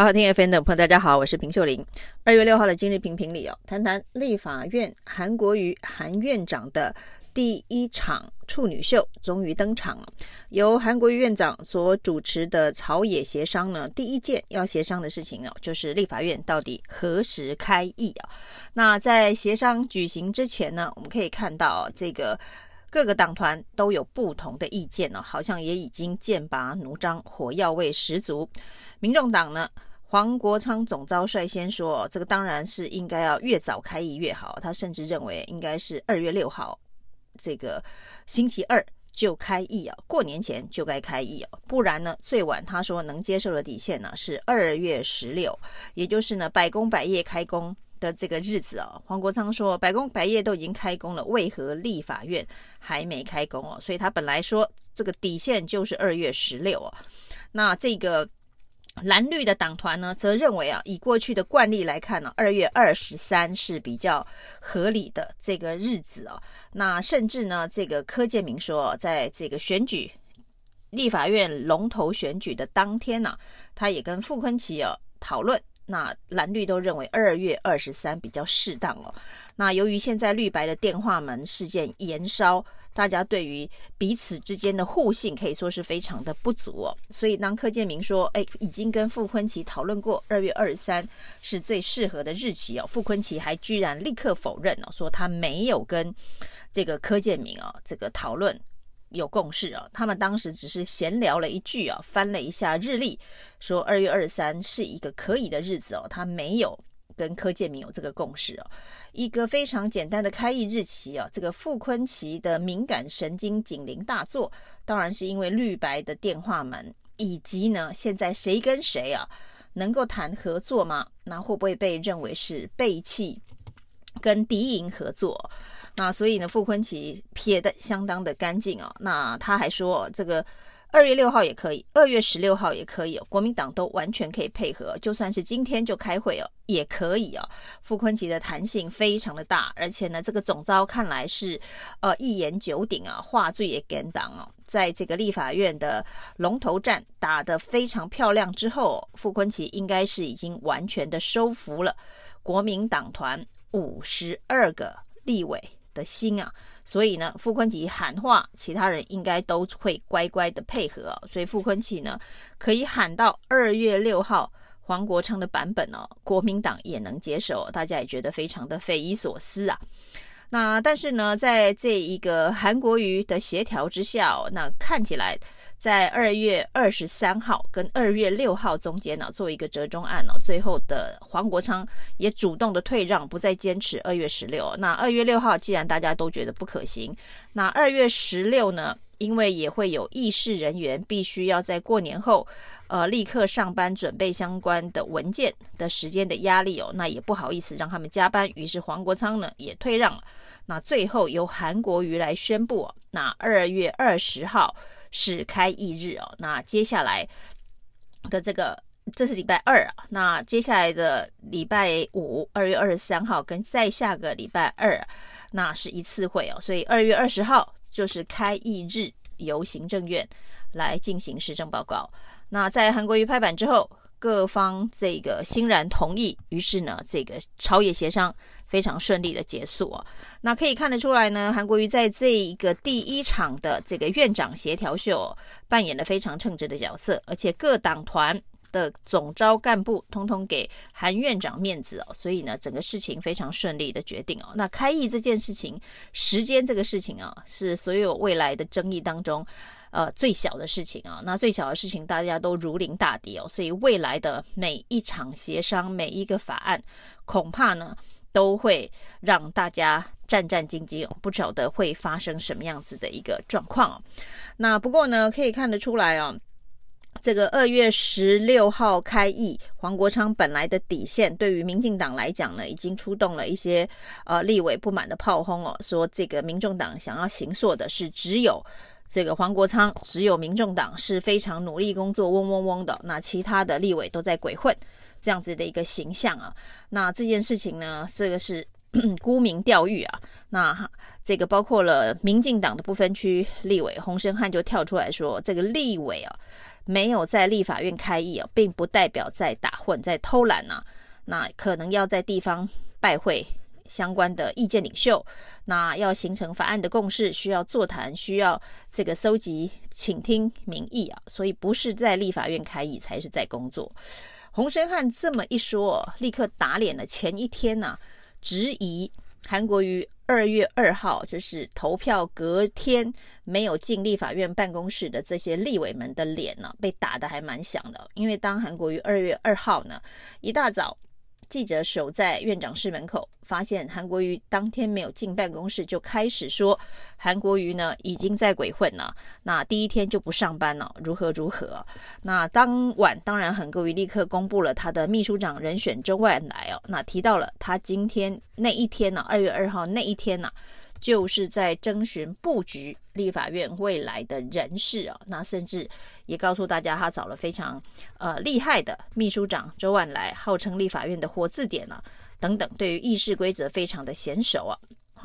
好好听 FM 的朋友，大家好，我是平秀玲。二月六号的今日评评里哦，谈谈立法院韩国瑜韩院长的第一场处女秀终于登场了。由韩国瑜院长所主持的朝野协商呢，第一件要协商的事情哦，就是立法院到底何时开议啊？那在协商举行之前呢，我们可以看到这个。各个党团都有不同的意见呢，好像也已经剑拔弩张，火药味十足。民众党呢，黄国昌总招率先说，这个当然是应该要越早开议越好。他甚至认为应该是二月六号，这个星期二就开议啊，过年前就该开议啊，不然呢，最晚他说能接受的底线呢是二月十六，也就是呢百工百业开工的这个日子哦，黄国昌说，百工百业都已经开工了，为何立法院还没开工哦？所以他本来说这个底线就是二月十六哦。那这个蓝绿的党团呢，则认为啊，以过去的惯例来看呢，二月二十三是比较合理的这个日子哦。那甚至呢，这个柯建铭说，在这个选举立法院龙头选举的当天呢，他也跟傅昆萁啊讨论。那蓝绿都认为二月二十三比较适当哦。那由于现在绿白的电话门事件延烧，大家对于彼此之间的互信可以说是非常的不足哦。所以当柯建铭说，哎，已经跟傅昆奇讨论过，二月二十三是最适合的日期哦。傅昆奇还居然立刻否认哦，说他没有跟这个柯建铭哦这个讨论。有共识啊，他们当时只是闲聊了一句啊，翻了一下日历，说二月二十三是一个可以的日子哦，他没有跟柯建铭有这个共识哦，一个非常简单的开议日期啊，这个傅昆萁的敏感神经警铃大作，当然是因为绿白的电话门，以及呢，现在谁跟谁啊能够谈合作吗？那会不会被认为是背弃跟敌营合作？那所以呢，傅昆萁撇得相当的干净哦。那他还说，这个二月六号也可以，二月十六号也可以哦。国民党都完全可以配合，就算是今天就开会哦，也可以哦。傅昆萁的弹性非常的大，而且呢，这个总招看来是呃一言九鼎啊，话最也敢当哦。在这个立法院的龙头战打得非常漂亮之后，傅昆萁应该是已经完全的收服了国民党团五十二个立委的心啊，所以呢，傅昆萁喊话，其他人应该都会乖乖的配合哦。所以傅昆萁呢，可以喊到二月六号黄国昌的版本哦，国民党也能接受，大家也觉得非常的匪夷所思啊。那但是呢，在这一个韩国瑜的协调之下，那看起来。在二月二十三号跟二月六号中间呢，做一个折中案，最后的黄国昌也主动的退让，不再坚持二月十六。那二月六号既然大家都觉得不可行，那二月十六呢，因为也会有议事人员必须要在过年后，呃，立刻上班准备相关的文件的时间的压力哦，那也不好意思让他们加班，于是黄国昌呢也退让了。那最后由韩国瑜来宣布，那二月二十号。是开议日哦，那接下来的这个这是礼拜二啊，那接下来的礼拜五二月二十三号跟再下个礼拜二，那是一次会哦，所以二月二十号就是开议日，由行政院来进行施政报告。那在韩国瑜拍板之后，各方这个欣然同意，于是呢，这个朝野协商。非常顺利的结束哦，那可以看得出来呢，韩国瑜在这一个第一场的这个院长协调秀，扮演了非常称职的角色，而且各党团的总召干部通通给韩院长面子哦，所以呢，整个事情非常顺利的决定哦。那开议这件事情，时间这个事情啊，是所有未来的争议当中，呃，最小的事情啊。那最小的事情大家都如临大敌哦，所以未来的每一场协商，每一个法案，恐怕呢。都会让大家战战兢兢，不晓得会发生什么样子的一个状况哦。那不过呢，可以看得出来哦，这个二月十六号开议，黄国昌本来的底线，对于民进党来讲呢，已经出动了一些呃立委不满的炮轰哦，说这个民众党想要形塑的是只有这个黄国昌，只有民众党是非常努力工作，嗡嗡嗡的，那其他的立委都在鬼混。这样子的一个形象啊，那这件事情呢，这个是 沽名钓誉啊。那这个包括了民进党的不分区立委洪申翰就跳出来说，这个立委啊没有在立法院开议啊，并不代表在打混、在偷懒呐、啊。那可能要在地方拜会相关的意见领袖，那要形成法案的共识，需要座谈，需要这个搜集、倾听民意啊。所以不是在立法院开议，才是在工作。洪申翰这么一说，立刻打脸了前一天呐、啊，质疑韩国瑜。二月二号就是投票隔天没有进立法院办公室的这些立委们的脸呢，被打得还蛮响的。因为当韩国瑜二月二号呢一大早。记者守在院长室门口，发现韩国瑜当天没有进办公室，就开始说韩国瑜呢已经在鬼混了。那第一天就不上班了，如何如何？那当晚当然韩国瑜立刻公布了他的秘书长人选周万来哦。那提到了他今天那一天呢，二月二号那一天呢。就是在征询布局立法院未来的人事啊，那甚至也告诉大家，他找了非常呃厉害的秘书长周万来，号称立法院的活字典啊，等等，对于议事规则非常的娴熟啊。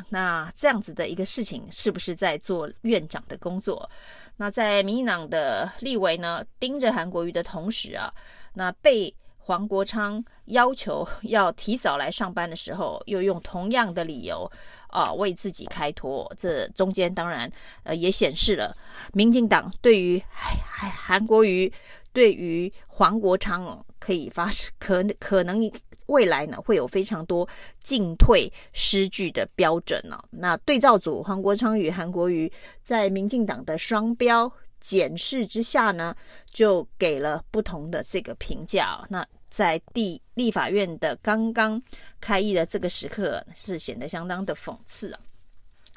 那这样子的一个事情，是不是在做院长的工作？那在民进党的立委呢，盯着韩国瑜的同时啊，那被。黄国昌要求 要提早来上班的时候，又用同样的理由啊为自己开脱。这中间当然呃也显示了民进党对于韩 韩国瑜、对于黄国昌可以发生可可能未来呢会有非常多进退失据的标准呢。那对照组黄国昌与韩国瑜在民进党的双标检视之下呢，就给了不同的这个评价。那在地立法院的刚刚开议的这个时刻，是显得相当的讽刺啊。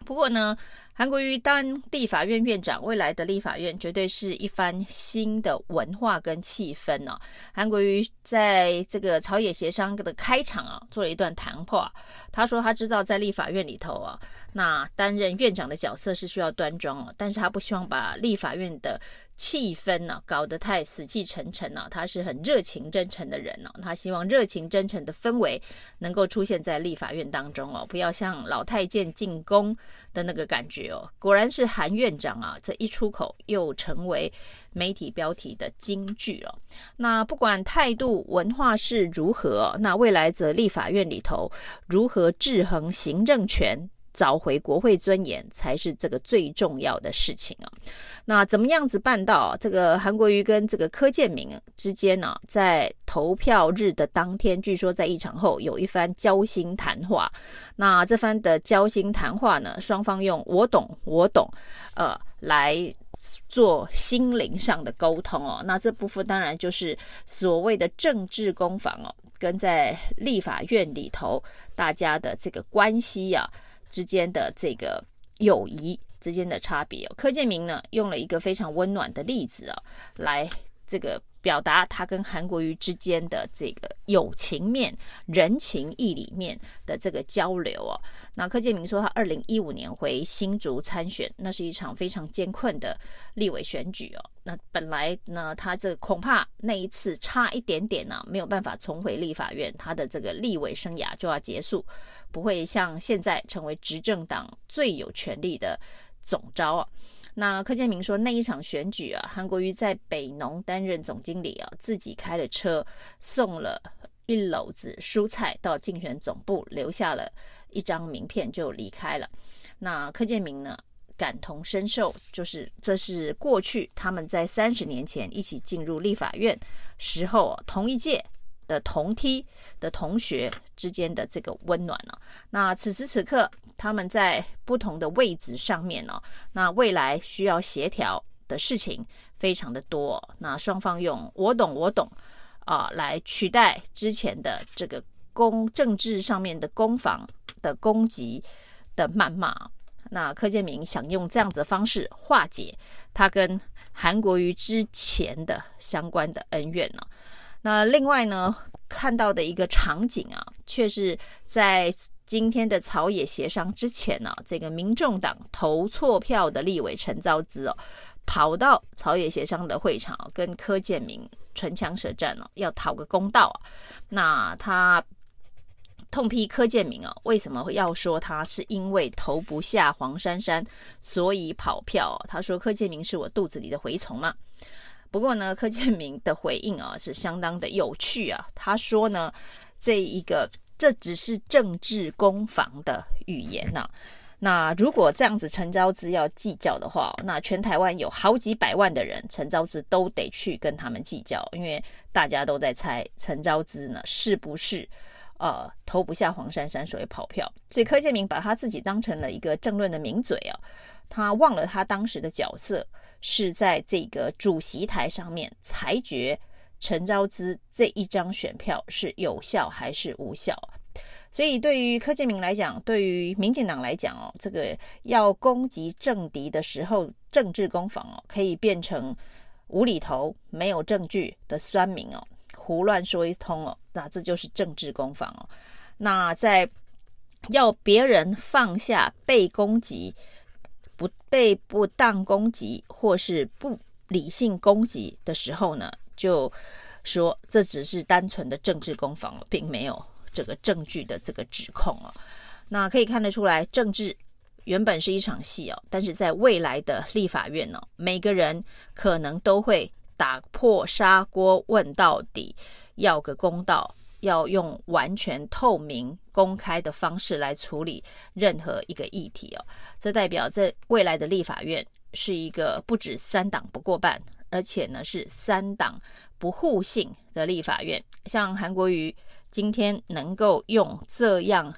不过呢，韩国瑜当地法院院长，未来的立法院绝对是一番新的文化跟气氛哦、韩国瑜在这个朝野协商的开场啊，做了一段谈话。他说他知道在立法院里头啊，那担任院长的角色是需要端庄哦，但是他不希望把立法院的。气氛呢、搞得太死气沉沉了、他是很热情真诚的人哦、他希望热情真诚的氛围能够出现在立法院当中哦，不要像老太监进宫的那个感觉哦。果然是韩院长啊，这一出口又成为媒体标题的金句、哦。那不管态度文化是如何，那未来则立法院里头如何制衡行政权？找回国会尊严才是这个最重要的事情啊！那怎么样子办到这个韩国瑜跟这个柯建铭之间呢？在投票日的当天，据说在议场后有一番交心谈话。那这番的交心谈话呢，双方用“我懂，我懂”呃来做心灵上的沟通哦。那这部分当然就是所谓的政治攻防哦，跟在立法院里头大家的这个关系、啊。之间的这个友谊之间的差别哦，柯建铭呢用了一个非常温暖的例子啊，来这个表达他跟韩国瑜之间的这个友情面、人情义理面的这个交流哦。那柯建铭说，他二零一五年回新竹参选，那是一场非常艰困的立委选举哦。那本来呢，他这恐怕那一次差一点点呢，没有办法重回立法院，他的这个立委生涯就要结束。不会像现在成为执政党最有权力的总召啊。那柯建铭说，那一场选举啊，韩国瑜在北农担任总经理啊，自己开了车送了一篓子蔬菜到竞选总部，留下了一张名片就离开了。那柯建铭呢，感同身受，就是这是过去他们在三十年前一起进入立法院时候同一届。的同梯的同学之间的这个温暖呢、那此时此刻他们在不同的位置上面呢、那未来需要协调的事情非常的多。那双方用“我懂，我懂”啊来取代之前的这个攻政治上面的攻防的攻击的谩骂。那柯建铭想用这样子的方式化解他跟韩国瑜之前的相关的恩怨呢、那另外呢，看到的一个场景啊，却是在今天的朝野协商之前呢、这个民众党投错票的立委陈昭姿哦，跑到朝野协商的会场、啊、跟柯建铭唇枪舌战哦、要讨个公道啊。那他痛批柯建铭哦，为什么要说他是因为投不下黄珊珊，所以跑票？他说柯建铭是我肚子里的蛔虫嘛。不过呢，柯建铭的回应啊是相当的有趣啊。他说呢，这一个这只是政治攻防的语言呐、那如果这样子陈昭姿要计较的话，那全台湾有好几百万的人，陈昭姿都得去跟他们计较，因为大家都在猜陈昭姿呢是不是呃投不下黄珊珊，所以跑票。所以柯建铭把他自己当成了一个政论的名嘴啊，他忘了他当时的角色是在这个主席台上面裁决陈昭姿这一张选票是有效还是无效。所以，对于柯建铭来讲，对于民进党来讲哦，这个要攻击政敌的时候，政治攻防哦，可以变成无厘头、没有证据的酸民哦，胡乱说一通哦，那这就是政治攻防哦。那在要别人放下被攻击、被不当攻击或是不理性攻击的时候呢，就说这只是单纯的政治攻防，并没有。这个证据的这个指控哦，那可以看得出来，政治原本是一场戏哦，但是在未来的立法院呢，每个人可能都会打破砂锅问到底，要个公道，要用完全透明公开的方式来处理任何一个议题哦。这代表在未来的立法院是一个不止三党不过半，而且呢是三党不互信的立法院，像韩国瑜。今天能够用这样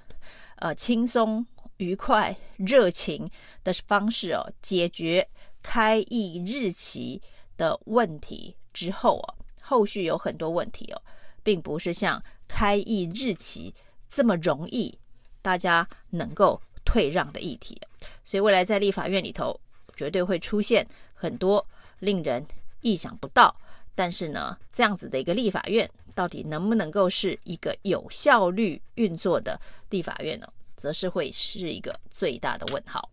呃轻松、愉快、热情的方式哦，解决开议日期的问题之后哦，后续有很多问题哦，并不是像开议日期这么容易大家能够退让的议题，所以未来在立法院里头绝对会出现很多令人意想不到，但是呢，这样子的一个立法院。到底能不能够是一个有效率运作的立法院呢？则是会是一个最大的问号。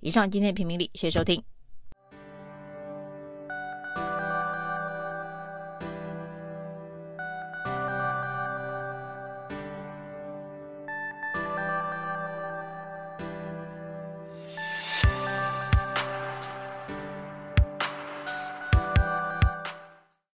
以上今天的评评理，谢谢收听。